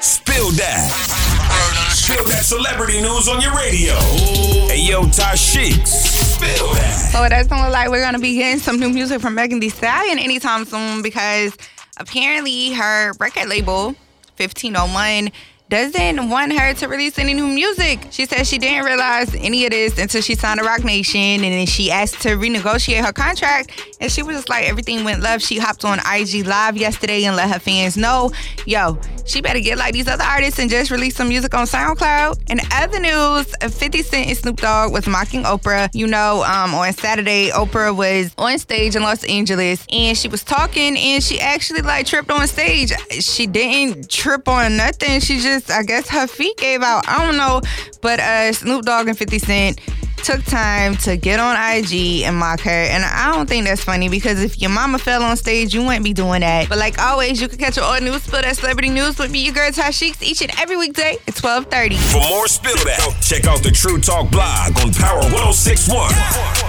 Spill that. Spill that celebrity news on your radio. Hey, yo, Tashiks. Spill that. So it doesn't look like we're gonna be getting some new music from Megan Thee Stallion anytime soon because apparently her record label, 1501, doesn't want her to release any new music. She said she didn't realize any of this until she signed a Roc Nation and then she asked to renegotiate her contract. And she was just like, everything went left. She hopped on IG Live yesterday and let her fans know, yo, she better get like these other artists and just release some music on SoundCloud. In other news, 50 Cent and Snoop Dogg was mocking Oprah. You know, um, on Saturday, Oprah was on stage in Los Angeles and she was talking and she actually like tripped on stage. She didn't trip on nothing. She just I guess her feet gave out. I don't know. But uh, Snoop Dogg and 50 Cent took time to get on IG and mock her. And I don't think that's funny because if your mama fell on stage, you wouldn't be doing that. But like always, you can catch your all news spill that celebrity news with me, your girl Ty Sheeks, each and every weekday at 1230. For more Spill That, check out the True Talk blog on Power 1061.